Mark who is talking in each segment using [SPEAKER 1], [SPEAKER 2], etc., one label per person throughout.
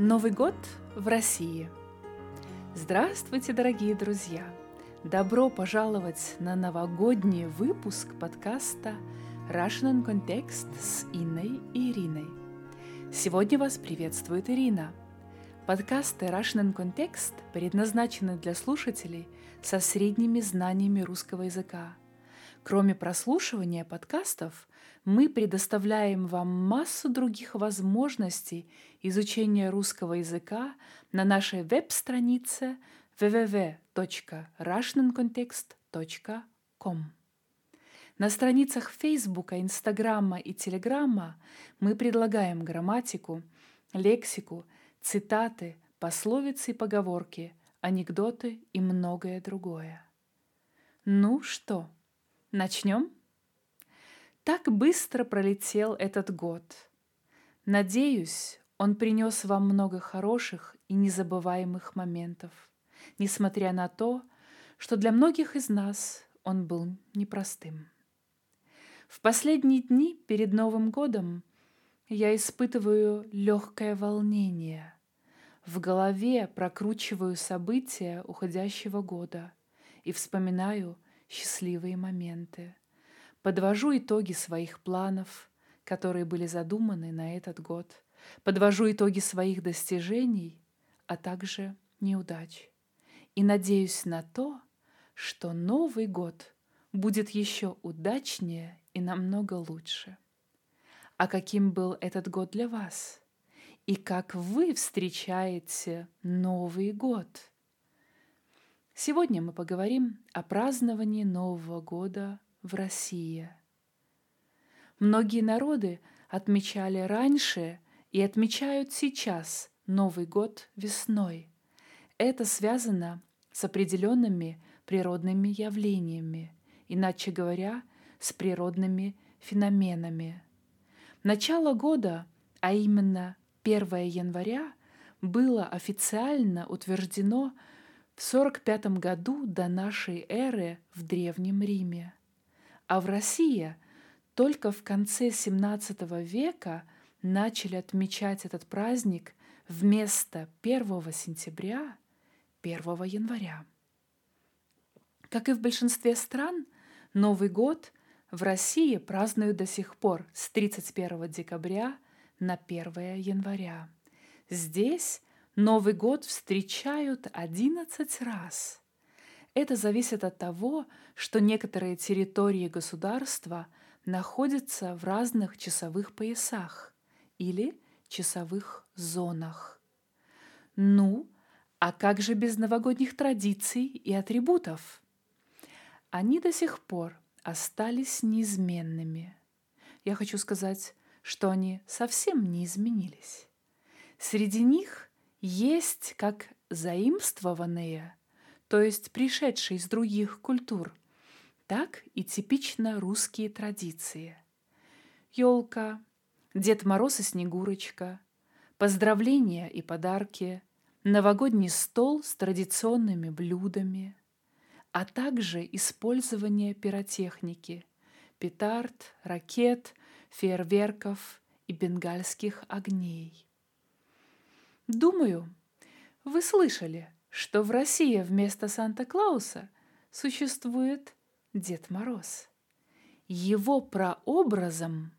[SPEAKER 1] Новый год в России. Здравствуйте, дорогие друзья! Добро пожаловать на новогодний выпуск подкаста Russian Context с Инной и Ириной. Сегодня вас приветствует Ирина. Подкасты Russian Context предназначены для слушателей со средними знаниями русского языка. Кроме прослушивания подкастов, мы предоставляем вам массу других возможностей изучения русского языка на нашей веб-странице www.russiancontext.com. На страницах Фейсбука, Инстаграма и Телеграма мы предлагаем грамматику, лексику, цитаты, пословицы и поговорки, анекдоты и многое другое. Ну что, начнем? Так быстро пролетел этот год. Надеюсь, он принес вам много хороших и незабываемых моментов, несмотря на то, что для многих из нас он был непростым. В последние дни перед Новым годом я испытываю легкое волнение. В голове прокручиваю события уходящего года и вспоминаю счастливые моменты подвожу итоги своих планов, которые были задуманы на этот год, подвожу итоги своих достижений, а также неудач. И надеюсь на то, что Новый год будет еще удачнее и намного лучше. А каким был этот год для вас? И как вы встречаете Новый год? Сегодня мы поговорим о праздновании Нового года в России. Многие народы отмечали раньше и отмечают сейчас Новый год весной. Это связано с определенными природными явлениями, иначе говоря, с природными феноменами. Начало года, а именно 1 января, было официально утверждено в 45 году до нашей эры в Древнем Риме. А в России только в конце XVII века начали отмечать этот праздник вместо 1 сентября 1 января. Как и в большинстве стран, Новый год в России празднуют до сих пор с 31 декабря на 1 января. Здесь Новый год встречают 11 раз – это зависит от того, что некоторые территории государства находятся в разных часовых поясах или часовых зонах. Ну, а как же без новогодних традиций и атрибутов? Они до сих пор остались неизменными. Я хочу сказать, что они совсем не изменились. Среди них есть как заимствованные – то есть пришедшие из других культур, так и типично русские традиции. Елка, Дед Мороз и Снегурочка, поздравления и подарки, новогодний стол с традиционными блюдами, а также использование пиротехники, петард, ракет, фейерверков и бенгальских огней. Думаю, вы слышали – что в России вместо Санта-Клауса существует Дед Мороз. Его прообразом,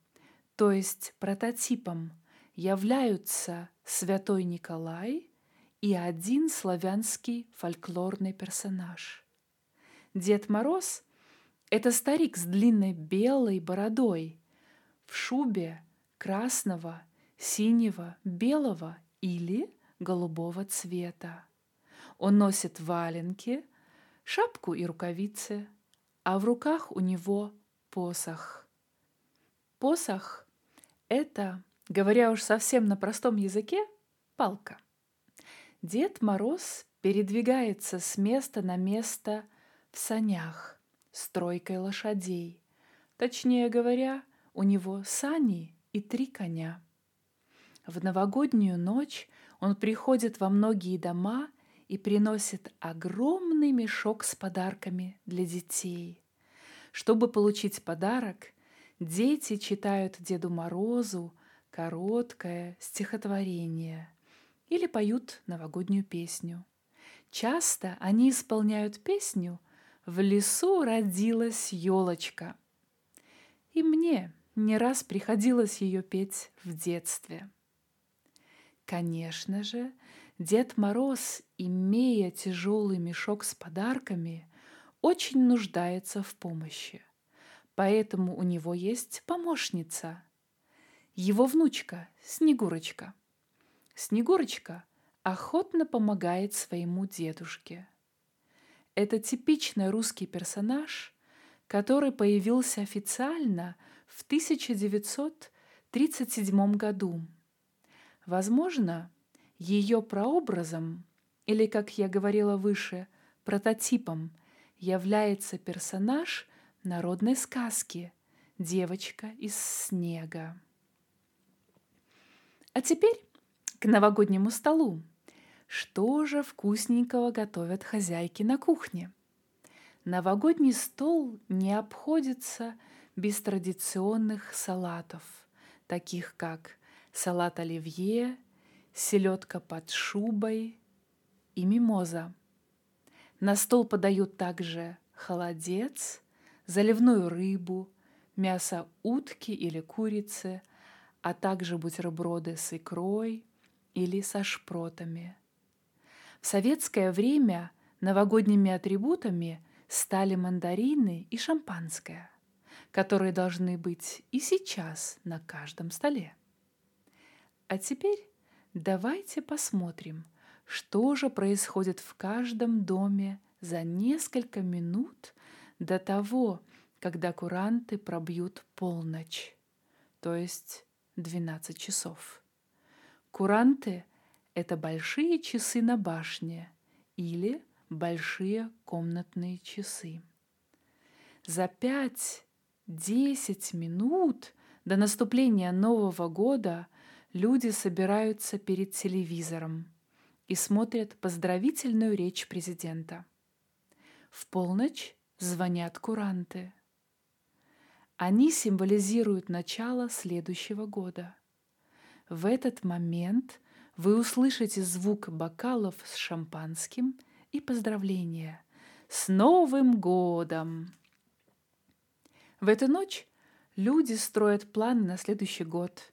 [SPEAKER 1] то есть прототипом, являются Святой Николай и один славянский фольклорный персонаж. Дед Мороз – это старик с длинной белой бородой, в шубе красного, синего, белого или голубого цвета. Он носит валенки, шапку и рукавицы, а в руках у него посох. Посох — это, говоря уж совсем на простом языке, палка. Дед Мороз передвигается с места на место в санях с тройкой лошадей. Точнее говоря, у него сани и три коня. В новогоднюю ночь он приходит во многие дома – и приносит огромный мешок с подарками для детей. Чтобы получить подарок, дети читают Деду Морозу короткое стихотворение или поют новогоднюю песню. Часто они исполняют песню «В лесу родилась елочка». И мне не раз приходилось ее петь в детстве. Конечно же, Дед Мороз, имея тяжелый мешок с подарками, очень нуждается в помощи. Поэтому у него есть помощница. Его внучка Снегурочка. Снегурочка охотно помогает своему дедушке. Это типичный русский персонаж, который появился официально в 1937 году. Возможно, ее прообразом, или, как я говорила выше, прототипом, является персонаж народной сказки «Девочка из снега». А теперь к новогоднему столу. Что же вкусненького готовят хозяйки на кухне? Новогодний стол не обходится без традиционных салатов, таких как салат оливье, селедка под шубой и мимоза. На стол подают также холодец, заливную рыбу, мясо утки или курицы, а также бутерброды с икрой или со шпротами – в советское время новогодними атрибутами стали мандарины и шампанское, которые должны быть и сейчас на каждом столе. А теперь давайте посмотрим, что же происходит в каждом доме за несколько минут до того, когда куранты пробьют полночь, то есть 12 часов. Куранты это большие часы на башне или большие комнатные часы. За пять-десять минут до наступления Нового года люди собираются перед телевизором и смотрят поздравительную речь президента. В полночь звонят куранты. Они символизируют начало следующего года. В этот момент – вы услышите звук бокалов с шампанским и поздравления. С Новым годом! В эту ночь люди строят планы на следующий год,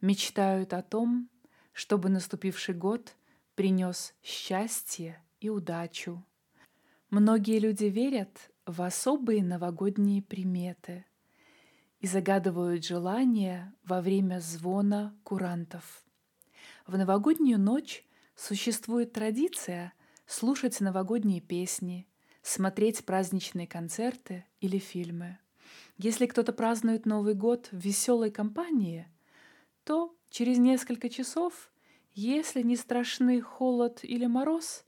[SPEAKER 1] мечтают о том, чтобы наступивший год принес счастье и удачу. Многие люди верят в особые новогодние приметы и загадывают желания во время звона курантов – в новогоднюю ночь существует традиция слушать новогодние песни, смотреть праздничные концерты или фильмы. Если кто-то празднует Новый год в веселой компании, то через несколько часов, если не страшны холод или мороз,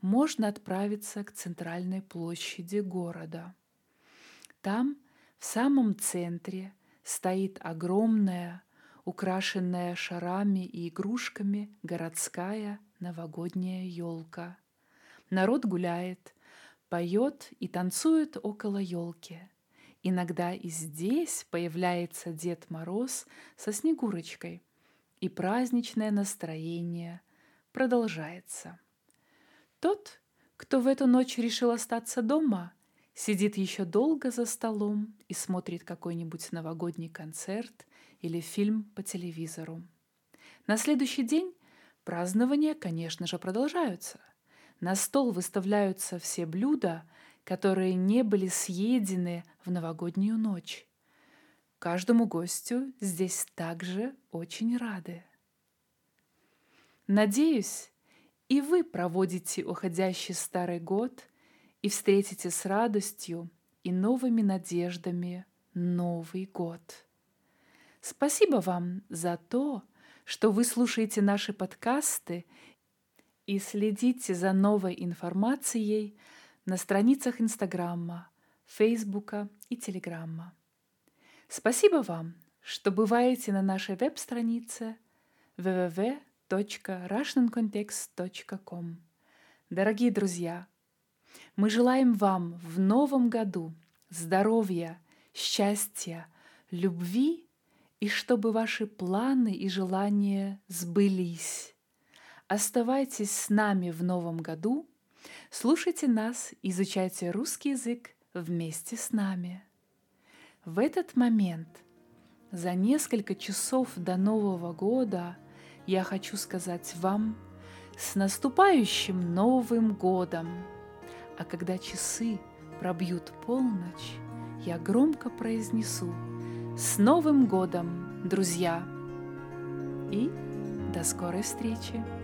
[SPEAKER 1] можно отправиться к центральной площади города. Там, в самом центре, стоит огромная украшенная шарами и игрушками городская новогодняя елка. Народ гуляет, поет и танцует около елки. Иногда и здесь появляется Дед Мороз со Снегурочкой, и праздничное настроение продолжается. Тот, кто в эту ночь решил остаться дома, сидит еще долго за столом и смотрит какой-нибудь новогодний концерт или фильм по телевизору. На следующий день празднования, конечно же, продолжаются. На стол выставляются все блюда, которые не были съедены в новогоднюю ночь. Каждому гостю здесь также очень рады. Надеюсь, и вы проводите уходящий старый год и встретите с радостью и новыми надеждами Новый год. Спасибо вам за то, что вы слушаете наши подкасты и следите за новой информацией на страницах Инстаграма, Фейсбука и Телеграмма. Спасибо вам, что бываете на нашей веб-странице www.russiancontext.com. Дорогие друзья, мы желаем вам в новом году здоровья, счастья, любви и чтобы ваши планы и желания сбылись. Оставайтесь с нами в новом году. Слушайте нас, изучайте русский язык вместе с нами. В этот момент, за несколько часов до Нового года, я хочу сказать вам с наступающим Новым годом! А когда часы пробьют полночь, я громко произнесу «С Новым годом, друзья!» И до скорой встречи!